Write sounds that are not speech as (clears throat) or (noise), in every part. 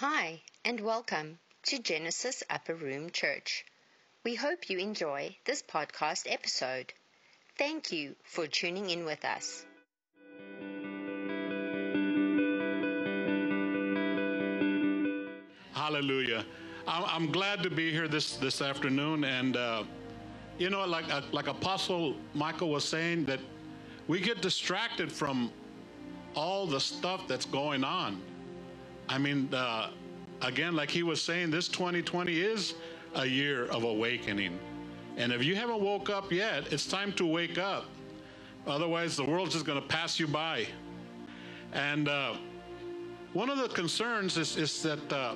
Hi, and welcome to Genesis Upper Room Church. We hope you enjoy this podcast episode. Thank you for tuning in with us. Hallelujah. I'm, glad to be here this, this afternoon. And, uh, you know, like, uh, like Apostle Michael was saying, that we get distracted from all the stuff that's going on. I mean, uh, again, like he was saying, this 2020 is a year of awakening. And if you haven't woke up yet, it's time to wake up. Otherwise, the world's just going to pass you by. And uh, one of the concerns is, is that, uh,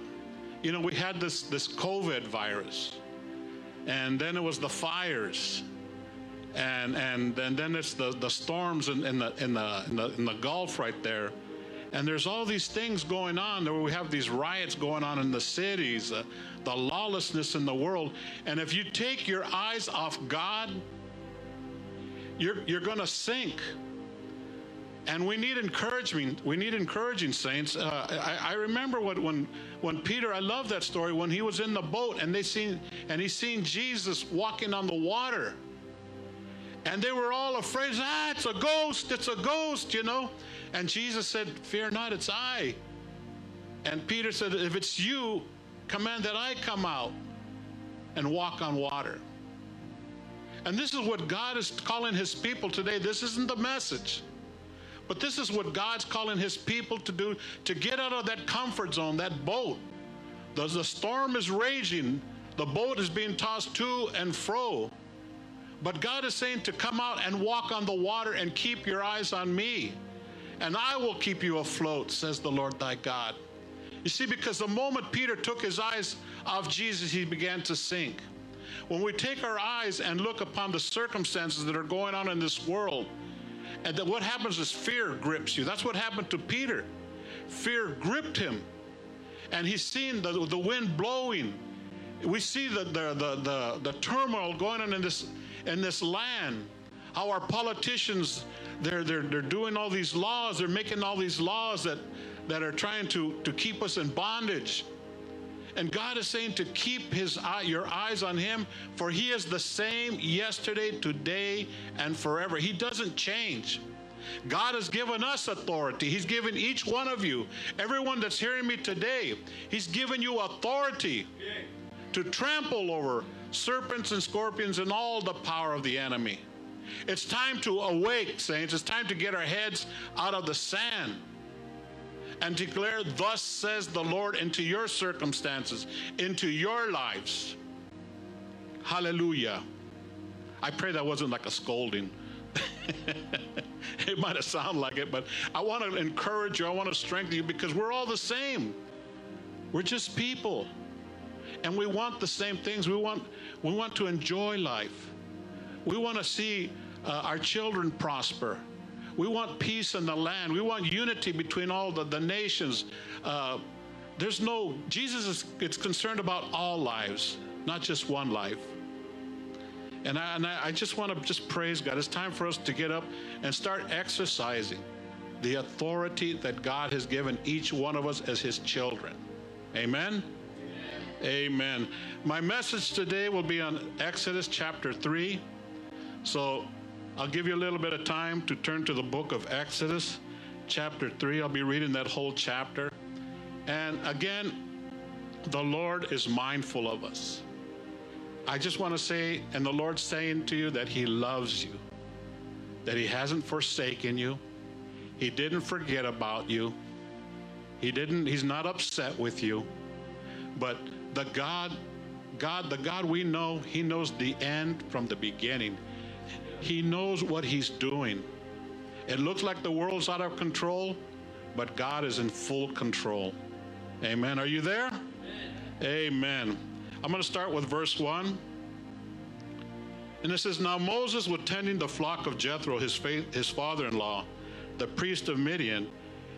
you know, we had this, this COVID virus, and then it was the fires. And, and, and then it's the, the storms in, in, the, in, the, in, the, in the Gulf right there. And there's all these things going on where we have these riots going on in the cities, uh, the lawlessness in the world. And if you take your eyes off God, you're, you're going to sink. And we need encouragement. We need encouraging saints. Uh, I, I, remember what, when when Peter. I love that story when he was in the boat and they seen and he seen Jesus walking on the water, and they were all afraid. Ah, it's a ghost! It's a ghost! You know. And Jesus said, Fear not, it's I. And Peter said, If it's you, command that I come out and walk on water. And this is what God is calling his people today. This isn't the message. But this is what God's calling his people to do to get out of that comfort zone, that boat. The, the storm is raging, the boat is being tossed to and fro. But God is saying to come out and walk on the water and keep your eyes on me and I will keep you afloat, says the Lord thy God. You see, because the moment Peter took his eyes off Jesus, he began to sink. When we take our eyes and look upon the circumstances that are going on in this world, and that what happens is fear grips you. That's what happened to Peter. Fear gripped him. And he's seen the, the wind blowing. We see the, the, the, the, the turmoil going on in this, in this land. How our politicians they're, they're, they're doing all these laws, they're making all these laws that, that are trying to, to keep us in bondage. And God is saying to keep his eye, your eyes on him, for he is the same yesterday, today, and forever. He doesn't change. God has given us authority. He's given each one of you, everyone that's hearing me today, He's given you authority to trample over serpents and scorpions and all the power of the enemy. It's time to awake, saints. It's time to get our heads out of the sand and declare, Thus says the Lord, into your circumstances, into your lives. Hallelujah. I pray that wasn't like a scolding. (laughs) it might have sounded like it, but I want to encourage you. I want to strengthen you because we're all the same. We're just people. And we want the same things. We want, we want to enjoy life. We want to see uh, our children prosper. We want peace in the land. We want unity between all the, the nations. Uh, there's no, Jesus is it's concerned about all lives, not just one life. And I, and I just want to just praise God. It's time for us to get up and start exercising the authority that God has given each one of us as His children. Amen? Amen. Amen. My message today will be on Exodus chapter 3. So I'll give you a little bit of time to turn to the book of Exodus, chapter 3. I'll be reading that whole chapter. And again, the Lord is mindful of us. I just want to say, and the Lord's saying to you that He loves you, that He hasn't forsaken you, He didn't forget about you, He didn't, He's not upset with you. But the God, God, the God we know, He knows the end from the beginning. He knows what He's doing. It looks like the world's out of control, but God is in full control. Amen. Are you there? Amen. Amen. I'm going to start with verse 1. And it says, Now Moses was tending the flock of Jethro, his, his father in law, the priest of Midian,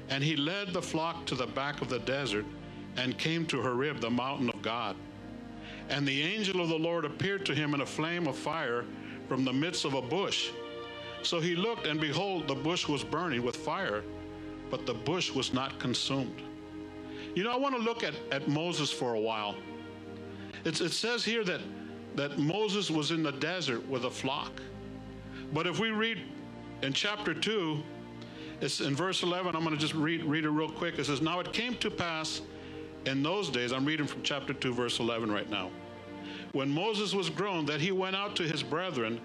and he led the flock to the back of the desert and came to Horeb, the mountain of God. And the angel of the Lord appeared to him in a flame of fire from the midst of a bush. So he looked, and behold, the bush was burning with fire, but the bush was not consumed. You know, I want to look at, at Moses for a while. It's, it says here that, that Moses was in the desert with a flock. But if we read in chapter 2, it's in verse 11, I'm going to just read, read it real quick. It says, Now it came to pass in those days, I'm reading from chapter 2, verse 11 right now, when Moses was grown, that he went out to his brethren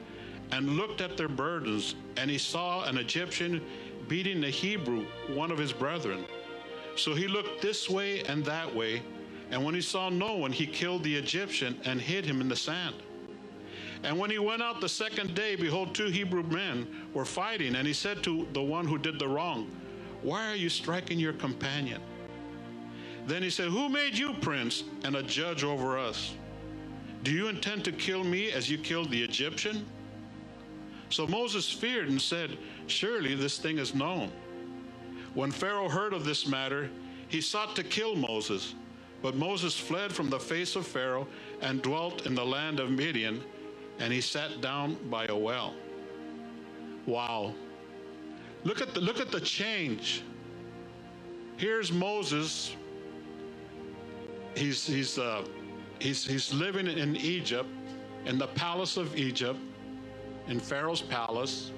and looked at their burdens, and he saw an Egyptian beating a Hebrew, one of his brethren. So he looked this way and that way, and when he saw no one, he killed the Egyptian and hid him in the sand. And when he went out the second day, behold, two Hebrew men were fighting, and he said to the one who did the wrong, Why are you striking your companion? Then he said, Who made you prince and a judge over us? Do you intend to kill me as you killed the Egyptian? So Moses feared and said, Surely this thing is known. When Pharaoh heard of this matter, he sought to kill Moses. But Moses fled from the face of Pharaoh and dwelt in the land of Midian, and he sat down by a well. Wow. Look at the, look at the change. Here's Moses. He's, he's, uh, he's, he's living in Egypt, in the palace of Egypt, in Pharaoh's palace.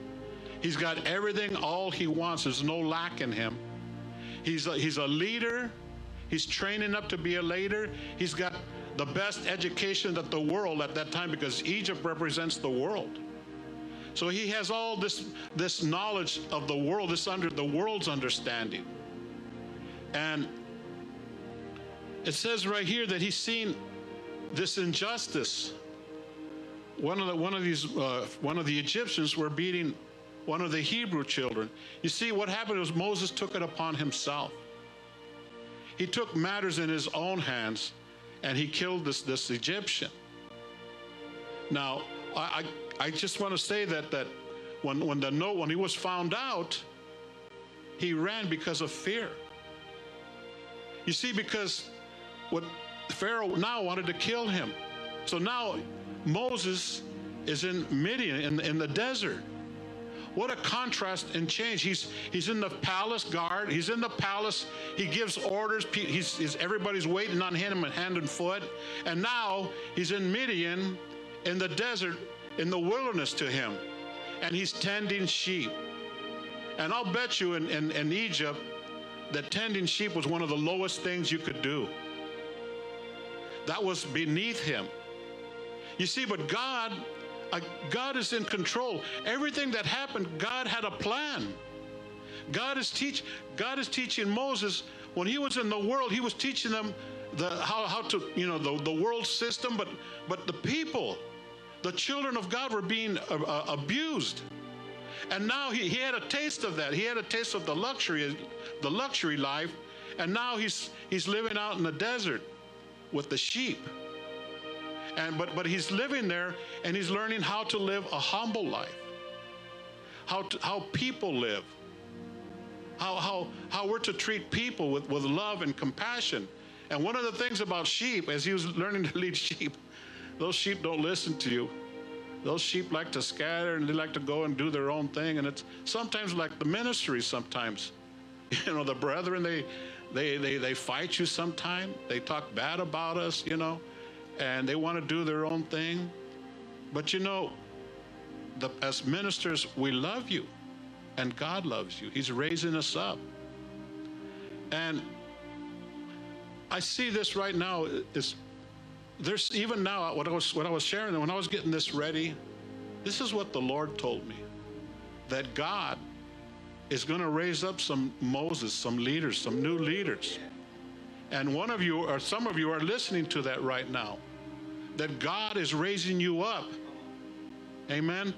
He's got everything, all he wants. There's no lack in him. He's a, he's a leader. He's training up to be a leader. He's got the best education that the world at that time because Egypt represents the world. So he has all this, this knowledge of the world, this under the world's understanding. And it says right here that he's seen this injustice. One of the one of these uh, one of the Egyptians were beating one of the Hebrew children. You see, what happened was Moses took it upon himself. He took matters in his own hands and he killed this, this Egyptian. Now, I, I, I just want to say that, that when, when, the note, when he was found out, he ran because of fear. You see, because what Pharaoh now wanted to kill him. So now Moses is in Midian, in, in the desert. What a contrast and change. He's he's in the palace guard. He's in the palace. He gives orders. He's, he's everybody's waiting on him hand and foot. And now he's in Midian, in the desert, in the wilderness to him, and he's tending sheep. And I'll bet you in, in, in Egypt that tending sheep was one of the lowest things you could do. That was beneath him. You see, but God uh, God is in control. Everything that happened, God had a plan. God is teach. God is teaching Moses when he was in the world. He was teaching them the how, how to you know the, the world system, but but the people, the children of God, were being uh, uh, abused. And now he, he had a taste of that. He had a taste of the luxury, the luxury life, and now he's he's living out in the desert with the sheep. And but but he's living there and he's learning how to live a humble life. How to, how people live. How how how we're to treat people with, with love and compassion. And one of the things about sheep, as he was learning (laughs) to lead sheep, those sheep don't listen to you. Those sheep like to scatter and they like to go and do their own thing. And it's sometimes like the ministry sometimes. (laughs) You know, the brethren, they they they they fight you sometime. They talk bad about us, you know and they want to do their own thing. But you know, the, as ministers, we love you, and God loves you. He's raising us up. And I see this right now is there's even now what I was what I was sharing when I was getting this ready, this is what the Lord told me. That God is going to raise up some Moses, some leaders, some new leaders. And one of you or some of you are listening to that right now that God is raising you up. Amen.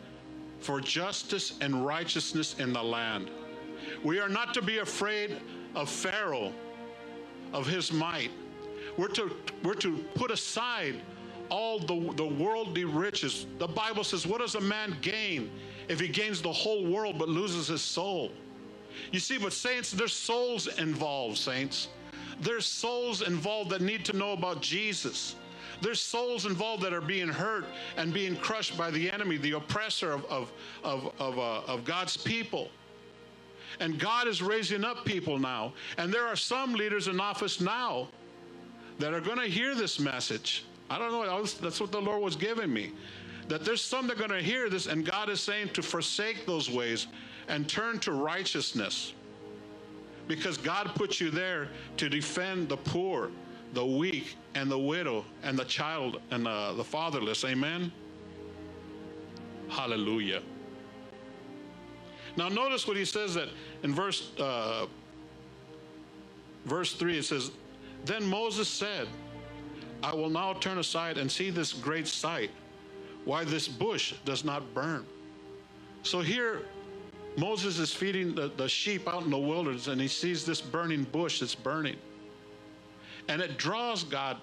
For justice and righteousness in the land. We are not to be afraid of Pharaoh, of his might. We're to, we're to put aside all the, the worldly riches. The Bible says, What does a man gain if he gains the whole world but loses his soul? You see, but saints, there's souls involved, saints. There's souls involved that need to know about Jesus. There's souls involved that are being hurt and being crushed by the enemy, the oppressor of, of, of, of, uh, of God's people. And God is raising up people now. And there are some leaders in office now that are going to hear this message. I don't know. that's what the Lord was giving me. That there's some that are going to hear this, and God is saying to forsake those ways and turn to righteousness. Because God put you there to defend the poor, the weak, and the widow, and the child, and the, the fatherless. Amen? Hallelujah. Now, notice what he says that in verse, uh, verse 3, it says, Then Moses said, I will now turn aside and see this great sight, why this bush does not burn. So here, Moses is feeding the, the sheep out in the wilderness and he sees this burning bush that's burning. And it draws God,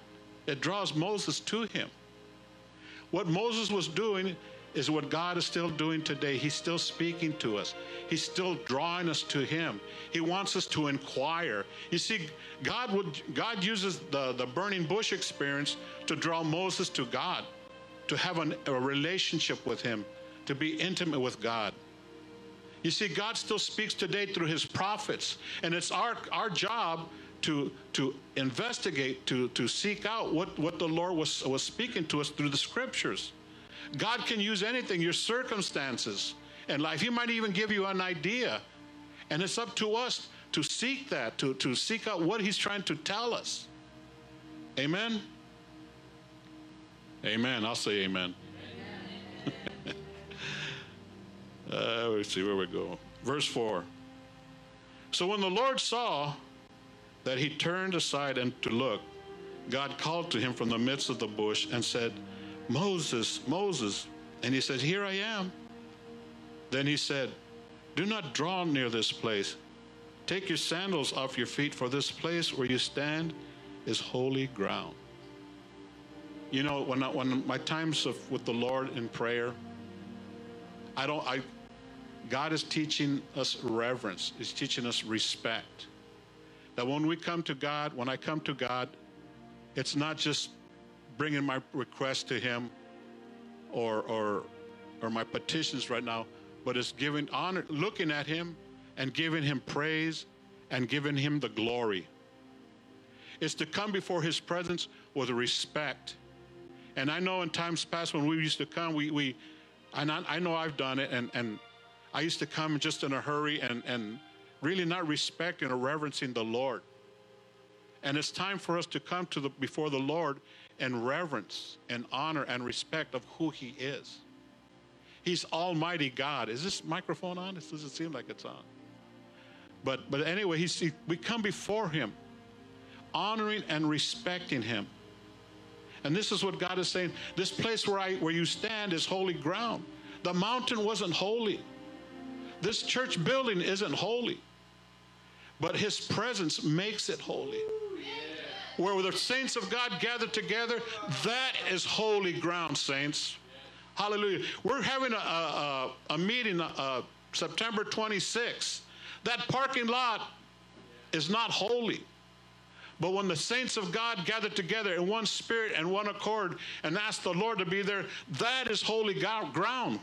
it draws Moses to him. What Moses was doing is what God is still doing today. He's still speaking to us. He's still drawing us to him. He wants us to inquire. You see, God would God uses the, the burning bush experience to draw Moses to God, to have an, a relationship with him, to be intimate with God. You see, God still speaks today through his prophets, and it's our, our job to, to investigate, to, to seek out what, what the Lord was, was speaking to us through the scriptures. God can use anything, your circumstances and life. He might even give you an idea. And it's up to us to seek that, to, to seek out what He's trying to tell us. Amen? Amen. I'll say amen. (laughs) uh, let's see where we go. Verse 4. So when the Lord saw that he turned aside and to look, God called to him from the midst of the bush and said, Moses, Moses. And he said, Here I am. Then he said, Do not draw near this place. Take your sandals off your feet, for this place where you stand is holy ground. You know, when, I, when my times of, with the Lord in prayer, I don't, I, God is teaching us reverence. He's teaching us respect. That when we come to God, when I come to God, it's not just bringing my request to Him or, or, or my petitions right now, but it's giving honor, looking at Him and giving Him praise and giving Him the glory. It's to come before His presence with respect. And I know in times past when we used to come, we, we and I, I know I've done it, and, and I used to come just in a hurry and, and really not respecting or reverencing the Lord. And it's time for us to come to the before the Lord and reverence and honor and respect of who he is. He's Almighty God. Is this microphone on? It doesn't seem like it's on. But but anyway, he's, he, we come before him, honoring and respecting him. And this is what God is saying. This place where I where you stand is holy ground. The mountain wasn't holy. This church building isn't holy. But his presence makes it holy where the saints of God gather together, that is holy ground, saints. Hallelujah. We're having a, a, a meeting uh, September 26th. That parking lot is not holy. But when the saints of God gather together in one spirit and one accord and ask the Lord to be there, that is holy ground.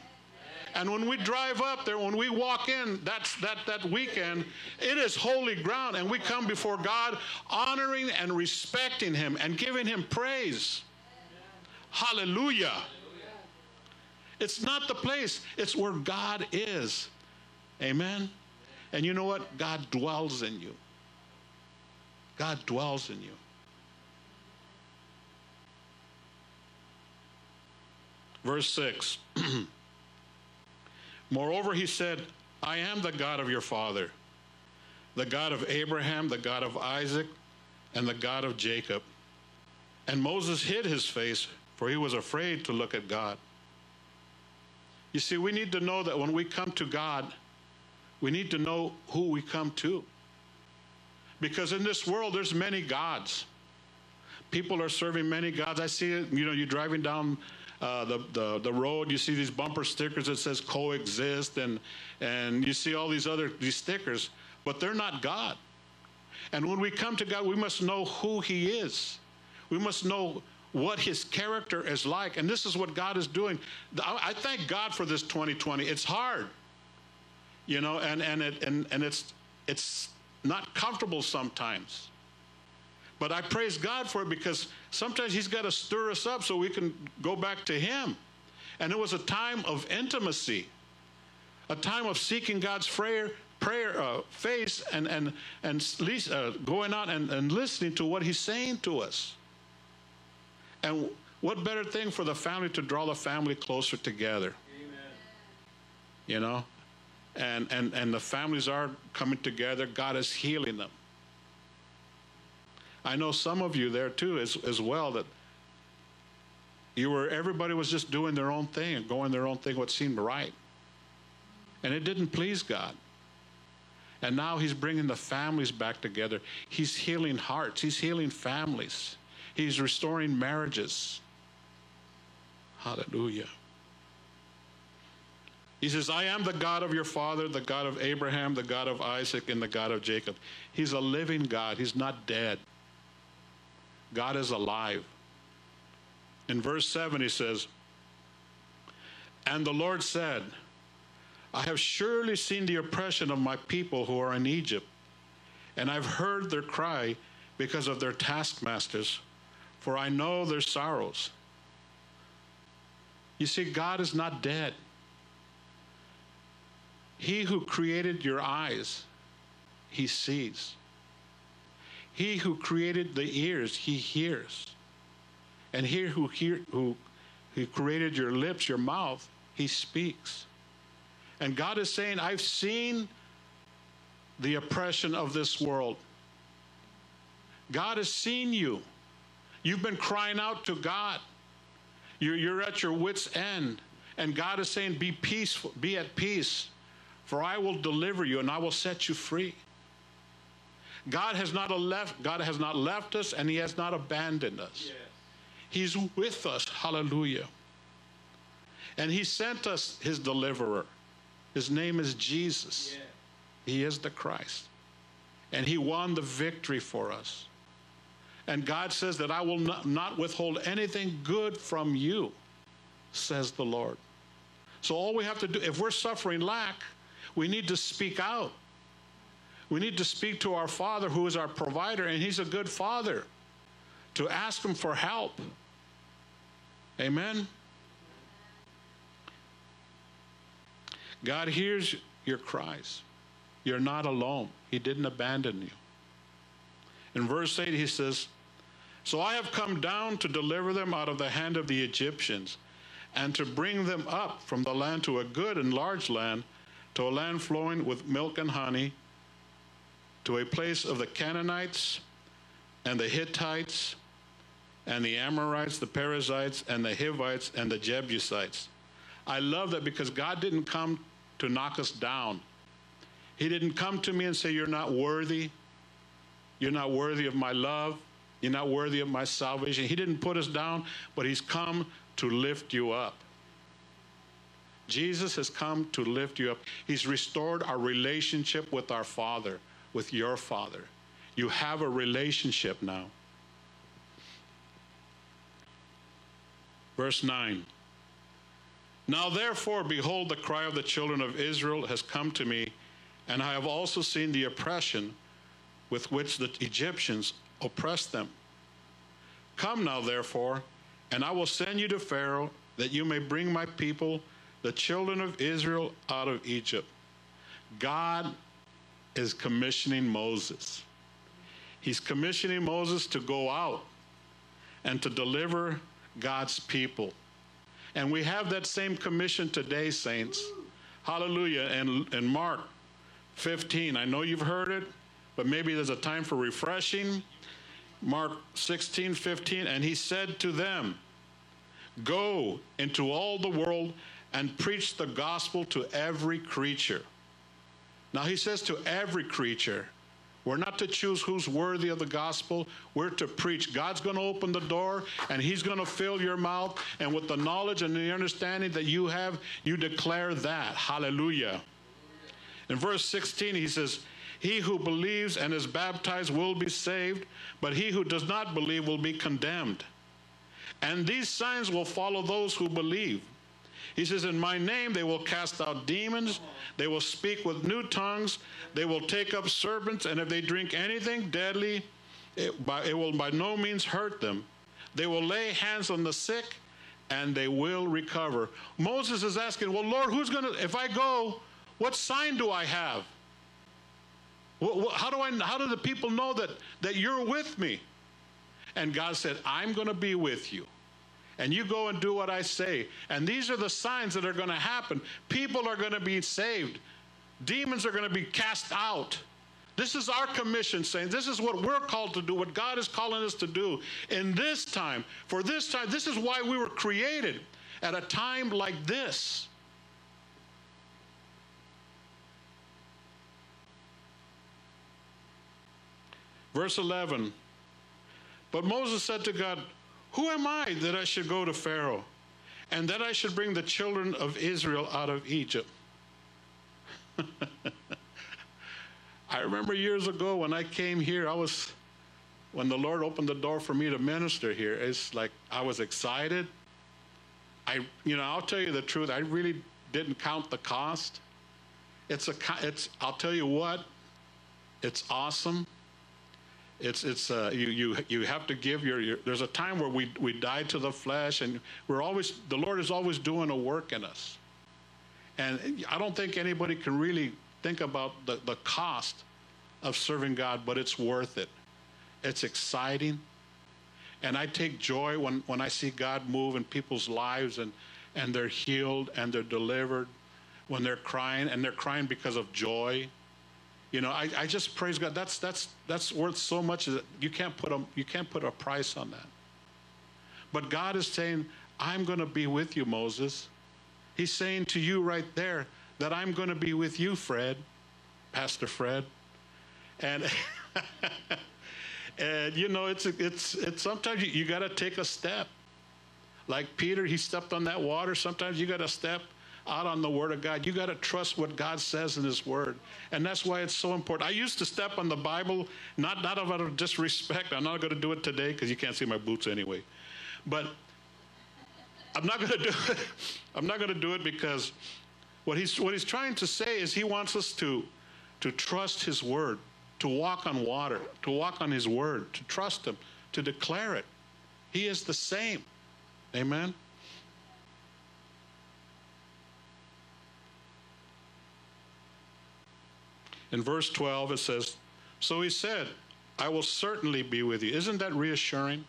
And when we drive up there, when we walk in that's, that, that weekend, it is holy ground. And we come before God honoring and respecting Him and giving Him praise. Hallelujah. It's not the place, it's where God is. Amen. And you know what? God dwells in you. God dwells in you. Verse 6 (clears throat) Moreover, he said, I am the God of your father, the God of Abraham, the God of Isaac, and the God of Jacob. And Moses hid his face, for he was afraid to look at God. You see, we need to know that when we come to God, we need to know who we come to. Because in this world, there's many gods. People are serving many gods. I see it, you know, you're driving down uh, the, the, the road, you see these bumper stickers that says coexist, and, and you see all these other these stickers, but they're not God. And when we come to God, we must know who He is. We must know what His character is like. And this is what God is doing. I thank God for this 2020. It's hard. You know, and, and, it, and, and it's, it's not comfortable sometimes. But I praise God for it because sometimes He's got to stir us up so we can go back to Him. And it was a time of intimacy, a time of seeking God's prayer, prayer uh, face and, and, and uh, going out and, and listening to what He's saying to us. And what better thing for the family to draw the family closer together? Amen. You know? And, and, and the families are coming together. God is healing them. I know some of you there too as, as well that you were everybody was just doing their own thing and going their own thing what seemed right. And it didn't please God. And now he's bringing the families back together. He's healing hearts. He's healing families. He's restoring marriages. Hallelujah. He says, I am the God of your father, the God of Abraham, the God of Isaac, and the God of Jacob. He's a living God. He's not dead. God is alive. In verse 7, he says, And the Lord said, I have surely seen the oppression of my people who are in Egypt, and I've heard their cry because of their taskmasters, for I know their sorrows. You see, God is not dead. He who created your eyes, he sees. He who created the ears, he hears. And he who, hear, who, who created your lips, your mouth, he speaks. And God is saying, I've seen the oppression of this world. God has seen you. You've been crying out to God. You're, you're at your wits' end. And God is saying, Be peaceful, be at peace, for I will deliver you and I will set you free. God has not left, God has not left us and He has not abandoned us. Yes. He's with us. Hallelujah. And He sent us His deliverer. His name is Jesus. He is the Christ. And He won the victory for us. And God says that I will not, not withhold anything good from you, says the Lord. So all we have to do, if we're suffering lack, we need to speak out. We need to speak to our Father who is our provider, and He's a good Father, to ask Him for help. Amen? God hears your cries. You're not alone. He didn't abandon you. In verse 8, he says, So I have come down to deliver them out of the hand of the Egyptians and to bring them up from the land to a good and large land, to a land flowing with milk and honey to a place of the Canaanites and the Hittites and the Amorites, the Perizzites, and the Hivites and the Jebusites. I love that because God didn't come to knock us down. He didn't come to me and say, You're not worthy. You're not worthy of my love. You're not worthy of my salvation. He didn't put us down, but He's come to lift you up. Jesus has come to lift you up. He's restored our relationship with our Father with your Father. You have a relationship now. Verse 9. Now therefore, behold, the cry of the children of Israel has come to me, and I have also seen the oppression with which the Egyptians oppressed them. Come now, therefore, and I will send you to Pharaoh, that you may bring my people, the children of Israel, out of Egypt. God is commissioning Moses. He's commissioning Moses to go out and to deliver God's people. And we have that same commission today, saints. Hallelujah. And in Mark 15, I know you've heard it, but maybe there's a time for refreshing. Mark 16, 15, and he said to them, Go into all the world and preach the gospel to every creature. Now he says to every creature, we're not to choose who's worthy of the gospel. We're to preach. God's going to open the door and He's going to fill your mouth. And with the knowledge and the understanding that you have, you declare that. Hallelujah. In verse 16, he says, He who believes and is baptized will be saved, but he who does not believe will be condemned. And these signs will follow those who believe. He says, In my name they will cast out demons, they will speak with new tongues, they will take up serpents, and if they drink anything deadly, it, by, it will by no means hurt them. They will lay hands on the sick, and they will recover. Moses is asking, Well, Lord, who's going to, if I go, what sign do I have? How do, I, how do the people know that, that you're with me? And God said, I'm going to be with you and you go and do what I say. And these are the signs that are going to happen. People are going to be saved, demons are going to be cast out. This is our commission saying this is what we're called to do, what God is calling us to do in this time. For this time, this is why we were created at a time like this. Verse 11 But Moses said to God, who am I that I should go to Pharaoh and that I should bring the children of Israel out of Egypt? (laughs) I remember years ago when I came here, I was, when the Lord opened the door for me to minister here, it's like I was excited. I, you know, I'll tell you the truth, I really didn't count the cost. It's a, it's, I'll tell you what, it's awesome. It's it's uh, you you you have to give your, your there's a time where we we die to the flesh and we're always the Lord is always doing a work in us. And I don't think anybody can really think about the, the cost of serving God, but it's worth it. It's exciting. And I take joy when, when I see God move in people's lives and, and they're healed and they're delivered. When they're crying and they're crying because of joy you know, I, I just praise God. That's that's that's worth so much that you can't put a you can't put a price on that. But God is saying, I'm going to be with you, Moses. He's saying to you right there that I'm going to be with you, Fred, Pastor Fred. And (laughs) and you know, it's it's it's sometimes you, you got to take a step. Like Peter, he stepped on that water. Sometimes you got to step out on the Word of God. You got to trust what God says in His Word. And that's why it's so important. I used to step on the Bible, not, not out of disrespect. I'm not going to do it today because you can't see my boots anyway. But I'm not going (laughs) to do it. I'm not going to do it because what he's, what he's trying to say is he wants us to, to trust His Word, to walk on water, to walk on His Word, to trust Him, to declare it. He is the same. Amen. In verse 12, it says, So he said, I will certainly be with you. Isn't that reassuring?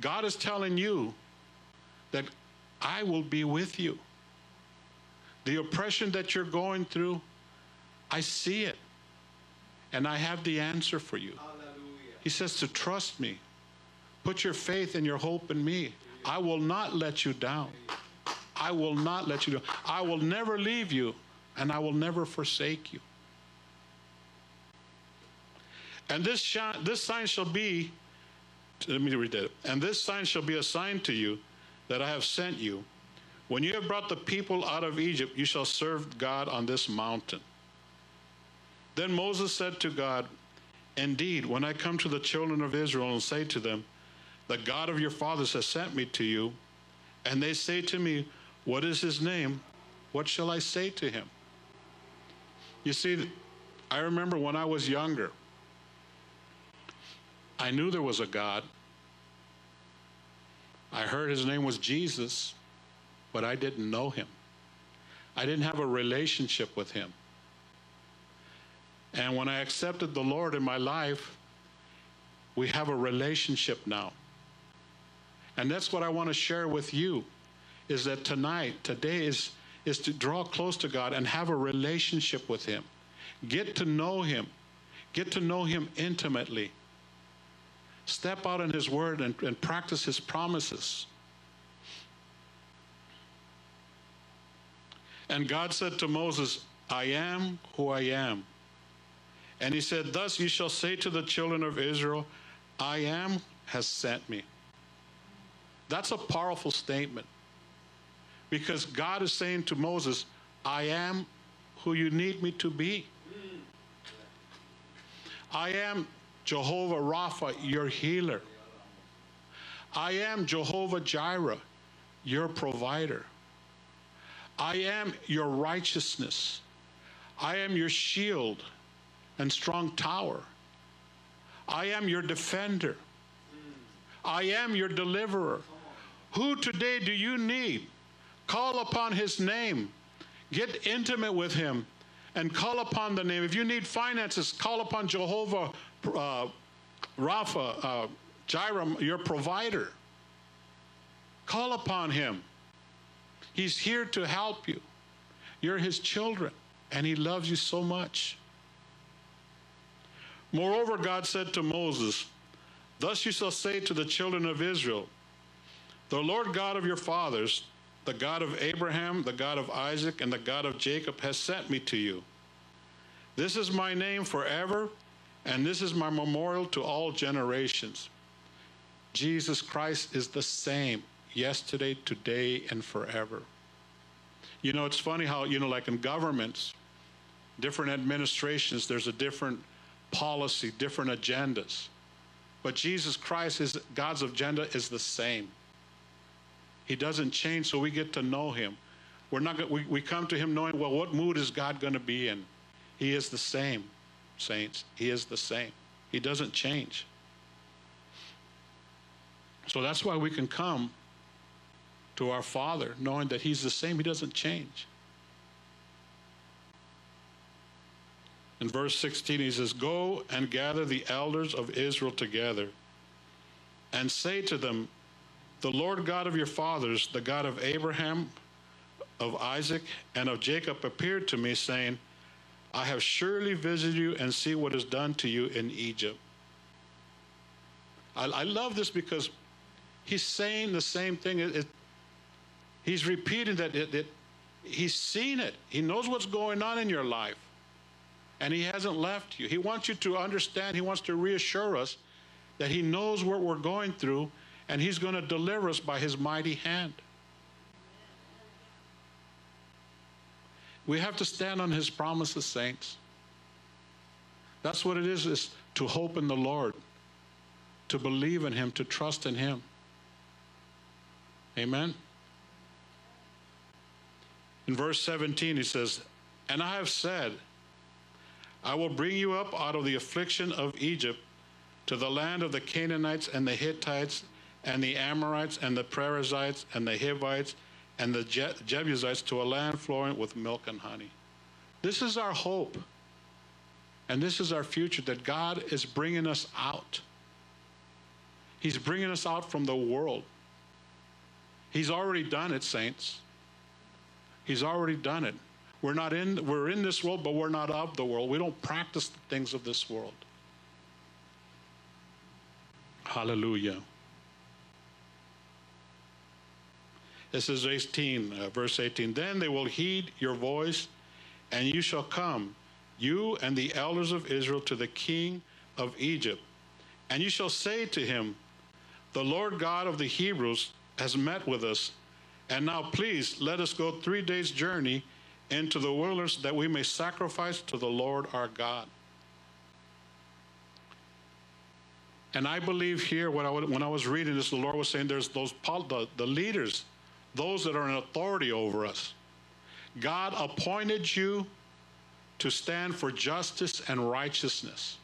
God is telling you that I will be with you. The oppression that you're going through, I see it. And I have the answer for you. Hallelujah. He says to trust me. Put your faith and your hope in me. I will not let you down. I will not let you down. I will never leave you, and I will never forsake you. And this, this sign shall be, let me read that. And this sign shall be a sign to you that I have sent you. When you have brought the people out of Egypt, you shall serve God on this mountain. Then Moses said to God, Indeed, when I come to the children of Israel and say to them, The God of your fathers has sent me to you, and they say to me, What is his name? What shall I say to him? You see, I remember when I was younger, I knew there was a God. I heard his name was Jesus, but I didn't know him. I didn't have a relationship with him. And when I accepted the Lord in my life, we have a relationship now. And that's what I want to share with you is that tonight, today is, is to draw close to God and have a relationship with him. Get to know him. Get to know him intimately. Step out in His Word and, and practice His promises. And God said to Moses, I am who I am. And he said, Thus you shall say to the children of Israel, I am has sent me. That's a powerful statement. Because God is saying to Moses, I am who you need me to be. I am Jehovah Rapha, your healer. I am Jehovah Jireh, your provider. I am your righteousness. I am your shield and strong tower. I am your defender. I am your deliverer. Who today do you need? Call upon his name. Get intimate with him and call upon the name. If you need finances, call upon Jehovah uh, Rapha, uh, your provider. Call upon him. He's here to help you. You're his children, and he loves you so much. Moreover, God said to Moses, Thus you shall say to the children of Israel, The Lord God of your fathers, the God of Abraham, the God of Isaac, and the God of Jacob has sent me to you. This is my name forever, and this is my memorial to all generations. Jesus Christ is the same yesterday, today, and forever. You know, it's funny how, you know, like in governments, different administrations, there's a different policy, different agendas. But Jesus Christ is God's agenda is the same. He doesn't change, so we get to know him. We're not we, we come to him knowing, well, what mood is God going to be in? He is the same, saints. He is the same. He doesn't change. So that's why we can come to our Father knowing that He's the same, He doesn't change. In verse 16, he says, Go and gather the elders of Israel together and say to them, the Lord God of your fathers, the God of Abraham, of Isaac, and of Jacob, appeared to me, saying, I have surely visited you and see what is done to you in Egypt. I, I love this because he's saying the same thing. It, it, he's repeating that it, he's seen it. He knows what's going on in your life. And he hasn't left you. He wants you to understand, he wants to reassure us that he knows what we're going through and he's going to deliver us by his mighty hand. We have to stand on his promises, saints. That's what it is, is to hope in the Lord, to believe in him, to trust in him. Amen. In verse 17, he says, And I have said, I will bring you up out of the affliction of Egypt to the land of the Canaanites and the Hittites and the Amorites and the Perizzites and the Hivites and the Je- Jebusites to a land flowing with milk and honey. This is our hope. And this is our future that God is bringing us out. He's bringing us out from the world. He's already done it, saints. He's already done it. We're not in we're in this world, but we're not of the world. We don't practice the things of this world. Hallelujah. This is 18, uh, verse 18. Then they will heed your voice, and you shall come, you and the elders of Israel, to the king of Egypt. And you shall say to him, The Lord God of the Hebrews has met with us. And now please let us go three days' journey into the wilderness that we may sacrifice to the Lord our God. And I believe here, when I, was reading this, the Lord was saying there's those the, the leaders those that are in authority over us. God appointed you to stand for justice and righteousness,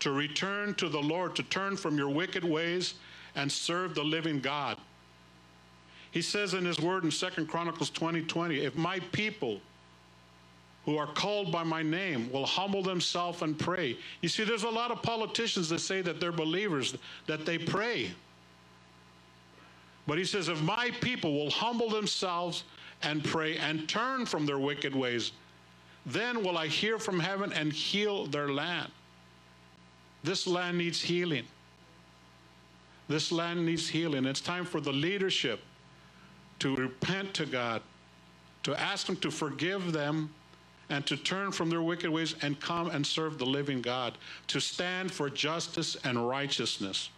to return to the Lord, to turn from your wicked ways and serve the living God. He says in his word in Second Chronicles 20 20, if my people who are called by my name will humble themselves and pray. You see, there's a lot of politicians that say that they're believers, that they pray. But he says, If my people will humble themselves and pray and turn from their wicked ways, then will I hear from heaven and heal their land. This land needs healing. This land needs healing. It's time for the leadership to repent to God, to ask Him to forgive them, and to turn from their wicked ways and come and serve the living God, to stand for justice and righteousness.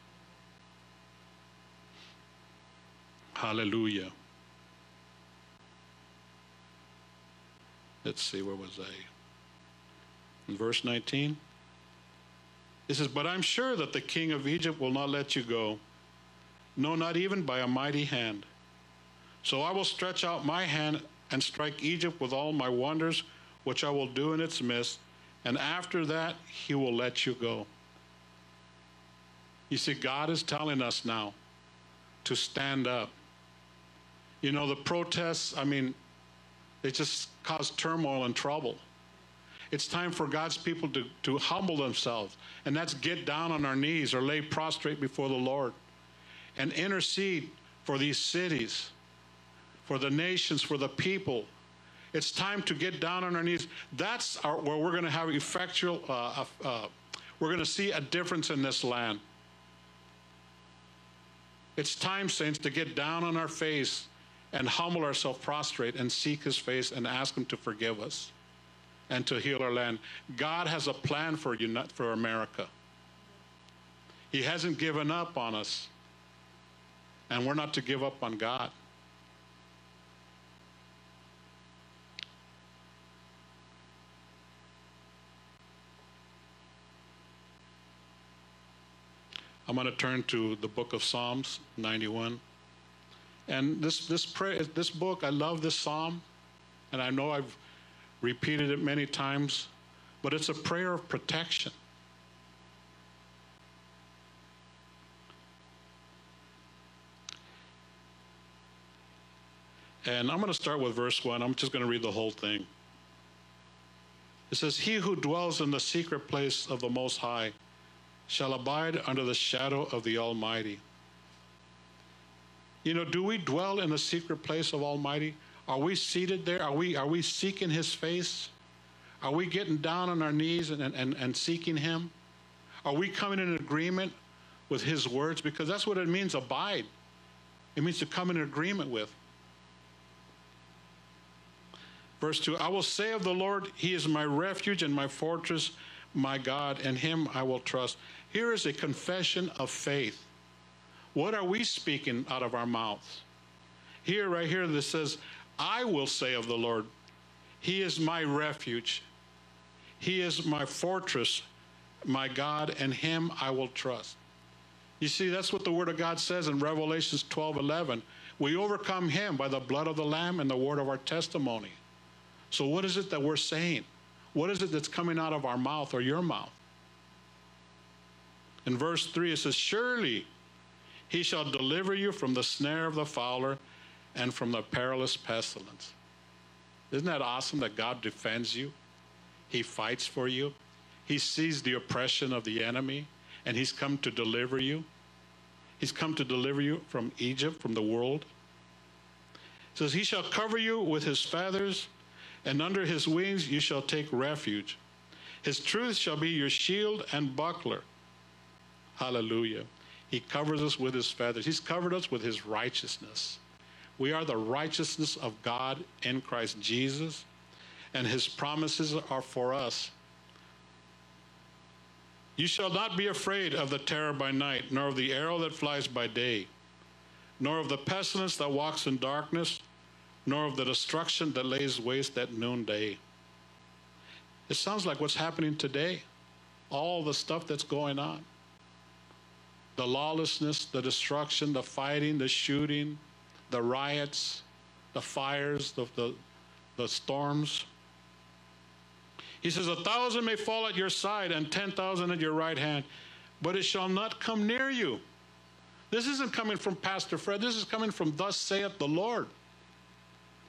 Hallelujah. Let's see, where was I? In verse 19. It says, But I'm sure that the king of Egypt will not let you go, no, not even by a mighty hand. So I will stretch out my hand and strike Egypt with all my wonders, which I will do in its midst, and after that he will let you go. You see, God is telling us now to stand up. You know, the protests, I mean, they just cause turmoil and trouble. It's time for God's people to, to humble themselves, and that's get down on our knees or lay prostrate before the Lord and intercede for these cities, for the nations, for the people. It's time to get down on our knees. That's our, where we're going to have effectual, uh, uh, we're going to see a difference in this land. It's time, saints, to get down on our face and humble ourselves, prostrate, and seek His face and ask Him to forgive us and to heal our land. God has a plan for you, not for America. He hasn't given up on us, and we're not to give up on God. I'm going to turn to the book of Psalms 91. And this this prayer, this book, I love this psalm, and I know I've repeated it many times, but it's a prayer of protection. And I'm going to start with verse 1. I'm just going to read the whole thing. It says, He who dwells in the secret place of the Most High shall abide under the shadow of the Almighty. You know, do we dwell in the secret place of Almighty? Are we seated there? Are we, are we seeking His face? Are we getting down on our knees and, and, and seeking Him? Are we coming in agreement with His words? Because that's what it means, abide. It means to come in agreement with. Verse 2 I will say of the Lord, He is my refuge and my fortress, my God, and Him I will trust. Here is a confession of faith. What are we speaking out of our mouths? Here, right here, this says, I will say of the Lord, He is my refuge. He is my fortress, my God, and Him I will trust. You see, that's what the Word of God says in Revelations 12 11. We overcome Him by the blood of the Lamb and the word of our testimony. So, what is it that we're saying? What is it that's coming out of our mouth or your mouth? In verse 3, it says, Surely he shall deliver you from the snare of the fowler and from the perilous pestilence. Isn't that awesome that God defends you? He fights for you. He sees the oppression of the enemy, and He's come to deliver you. He's come to deliver you from Egypt, from the world. It says, He shall cover you with His feathers, and under His wings you shall take refuge. His truth shall be your shield and buckler. Hallelujah. He covers us with his feathers. He's covered us with his righteousness. We are the righteousness of God in Christ Jesus, and his promises are for us. You shall not be afraid of the terror by night, nor of the arrow that flies by day, nor of the pestilence that walks in darkness, nor of the destruction that lays waste at noonday. It sounds like what's happening today, all the stuff that's going on the lawlessness, the destruction, the fighting, the shooting, the riots, the fires, the, the, the storms. He says, A thousand may fall at your side and 10,000 at your right hand, but it shall not come near you. This isn't coming from Pastor Fred. This is coming from Thus saith the Lord.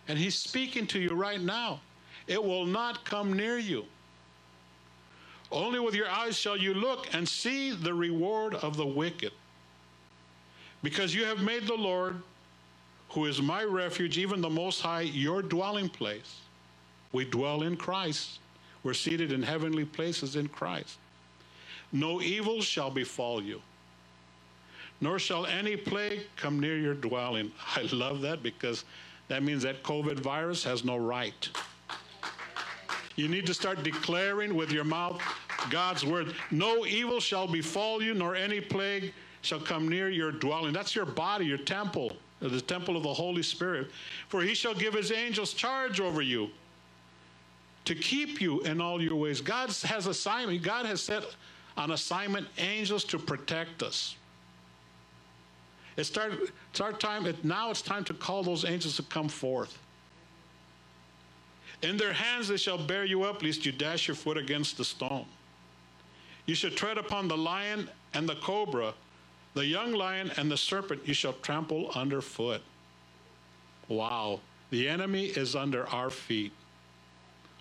And he's speaking to you right now. It will not come near you. Only with your eyes shall you look and see the reward of the wicked. Because you have made the Lord, who is my refuge, even the Most High, your dwelling place. We dwell in Christ. We're seated in heavenly places in Christ. No evil shall befall you, nor shall any plague come near your dwelling. (laughs) I love that because that means that COVID virus has no right. You need to start declaring with your mouth God's word. No evil shall befall you, nor any plague shall come near your dwelling. That's your body, your temple, the temple of the Holy Spirit. For he shall give his angels charge over you to keep you in all your ways. God has assignment. God has set on assignment angels to protect us. It's, start, it's our time. It, now it's time to call those angels to come forth. In their hands they shall bear you up, lest you dash your foot against the stone. You shall tread upon the lion and the cobra, the young lion and the serpent you shall trample underfoot. Wow. The enemy is under our feet.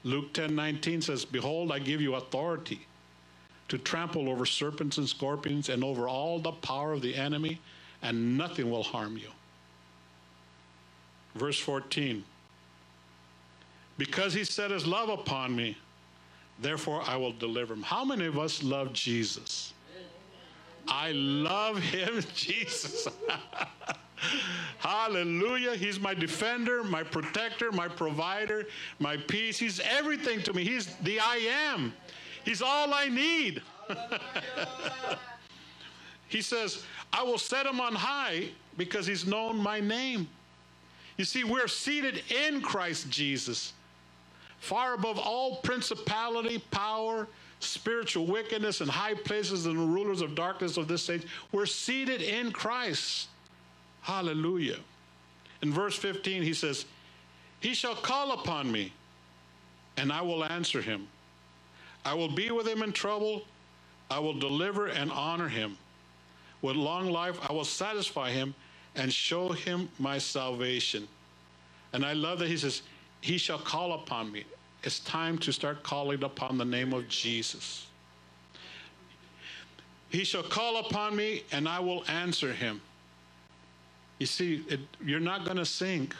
Luke 10 19 says, Behold, I give you authority to trample over serpents and scorpions and over all the power of the enemy, and nothing will harm you. Verse 14 Because he set his love upon me, therefore I will deliver him. How many of us love Jesus? I love him, (laughs) Jesus. (laughs) Hallelujah. He's my defender, my protector, my provider, my peace. He's everything to me. He's the I am. He's all I need. (laughs) he says, I will set him on high because he's known my name. You see, we're seated in Christ Jesus, far above all principality, power, spiritual wickedness, and high places and the rulers of darkness of this age. We're seated in Christ. Hallelujah. In verse 15, he says, He shall call upon me, and I will answer him. I will be with him in trouble. I will deliver and honor him. With long life, I will satisfy him and show him my salvation. And I love that he says, He shall call upon me. It's time to start calling upon the name of Jesus. He shall call upon me, and I will answer him. You see, it, you're not going to sink.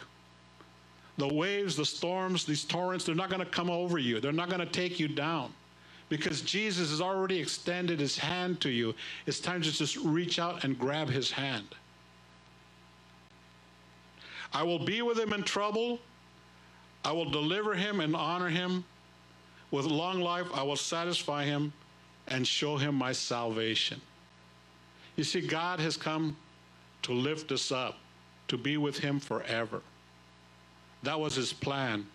The waves, the storms, these torrents, they're not going to come over you. They're not going to take you down because Jesus has already extended his hand to you. It's time to just reach out and grab his hand. I will be with him in trouble. I will deliver him and honor him. With long life, I will satisfy him and show him my salvation. You see, God has come to lift us up, to be with him forever. That was his plan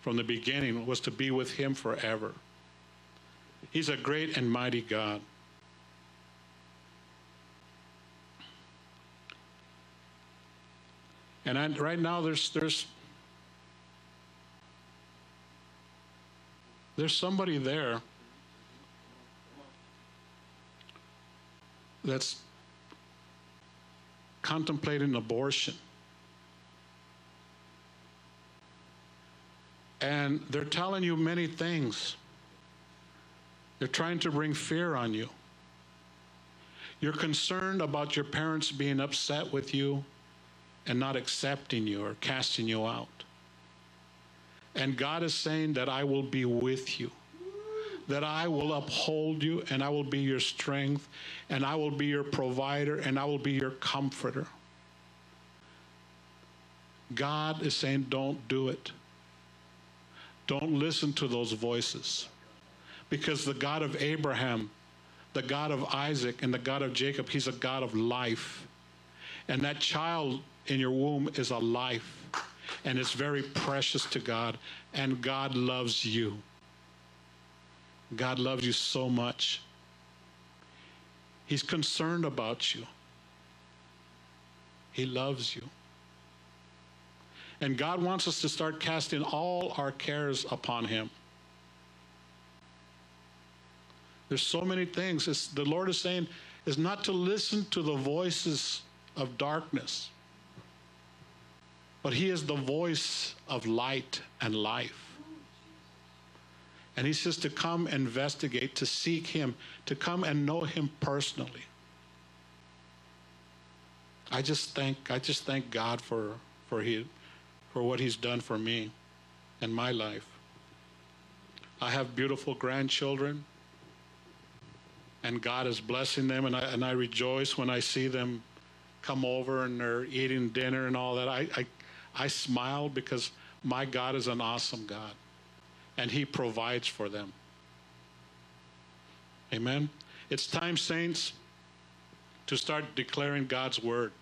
from the beginning was to be with him forever. He's a great and mighty God. And I, right now there's there's there's somebody there that's contemplating abortion. And they're telling you many things. They're trying to bring fear on you. You're concerned about your parents being upset with you and not accepting you or casting you out. And God is saying that I will be with you that I will uphold you and I will be your strength and I will be your provider and I will be your comforter. God is saying, don't do it. Don't listen to those voices. Because the God of Abraham, the God of Isaac, and the God of Jacob, He's a God of life. And that child in your womb is a life. And it's very precious to God. And God loves you. God loves you so much. He's concerned about you. He loves you. And God wants us to start casting all our cares upon Him. There's so many things. It's, the Lord is saying is not to listen to the voices of darkness, but He is the voice of light and life. And he says to come investigate, to seek him, to come and know him personally. I just thank I just thank God for for he, for what he's done for me and my life. I have beautiful grandchildren and God is blessing them and I and I rejoice when I see them come over and they're eating dinner and all that. I I, I smile because my God is an awesome God and He provides for them. Amen. It's time, saints, to start declaring God's word.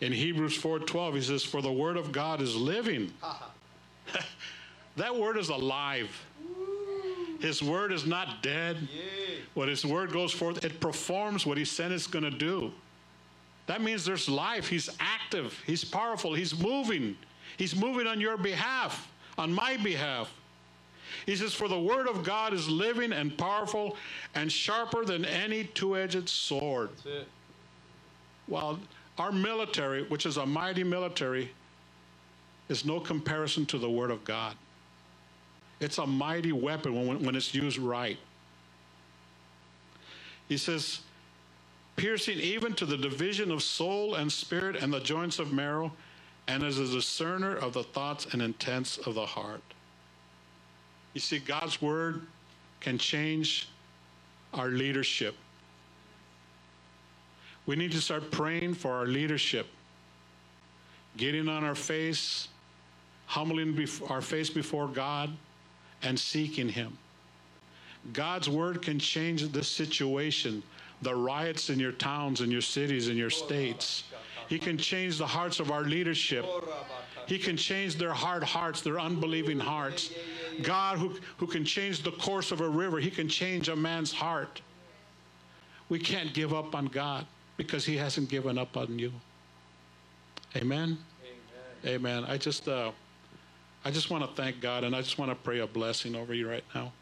In Hebrews 4:12, he says, "For the word of God is living." (laughs) that word is alive. His word is not dead. When his word goes forth, it performs what he said it's going to do. That means there's life. He's active. He's powerful. He's moving. He's moving on your behalf on my behalf. He says, For the word of God is living and powerful and sharper than any two edged sword. That's it. Well, our military, which is a mighty military, is no comparison to the word of God. It's a mighty weapon when, when it's used right. He says, piercing even to the division of soul and spirit and the joints of marrow, and as a discerner of the thoughts and intents of the heart. You see, God's word can change our leadership. We need to start praying for our leadership, getting on our face, humbling our face before God, and seeking Him. God's word can change this situation, the riots in your towns, in your cities, in your states. He can change the hearts of our leadership. He can change their hard hearts, their unbelieving hearts. God, who, who can change the course of a river, He can change a man's heart. We can't give up on God because He hasn't given up on you. Amen. Amen. Amen. I just, uh, I just want to thank God, and I just want to pray a blessing over you right now.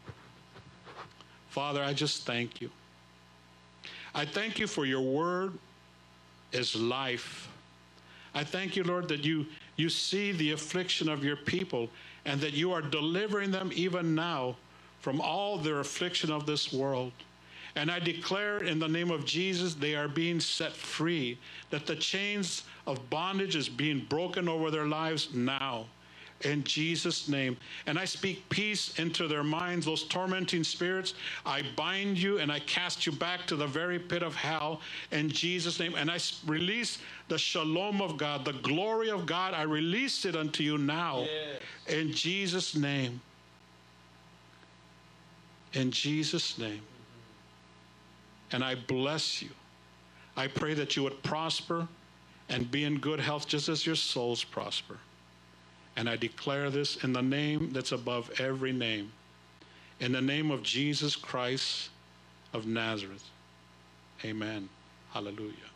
Father, I just thank you. I thank you for your word is life. I thank you, Lord, that you you see the affliction of your people and that you are delivering them even now from all their affliction of this world. And I declare in the name of Jesus, they are being set free, that the chains of bondage is being broken over their lives now in Jesus' name. And I speak peace into their minds, those tormenting spirits. I bind you and I cast you back to the very pit of hell in Jesus' name. And I release the shalom of God, the glory of God. I release it unto you now yes. in Jesus' name. In Jesus' name. And I bless you. I pray that you would prosper and be in good health just as your souls prosper. And I declare this in the name that's above every name, in the name of Jesus Christ of Nazareth. Amen. Hallelujah.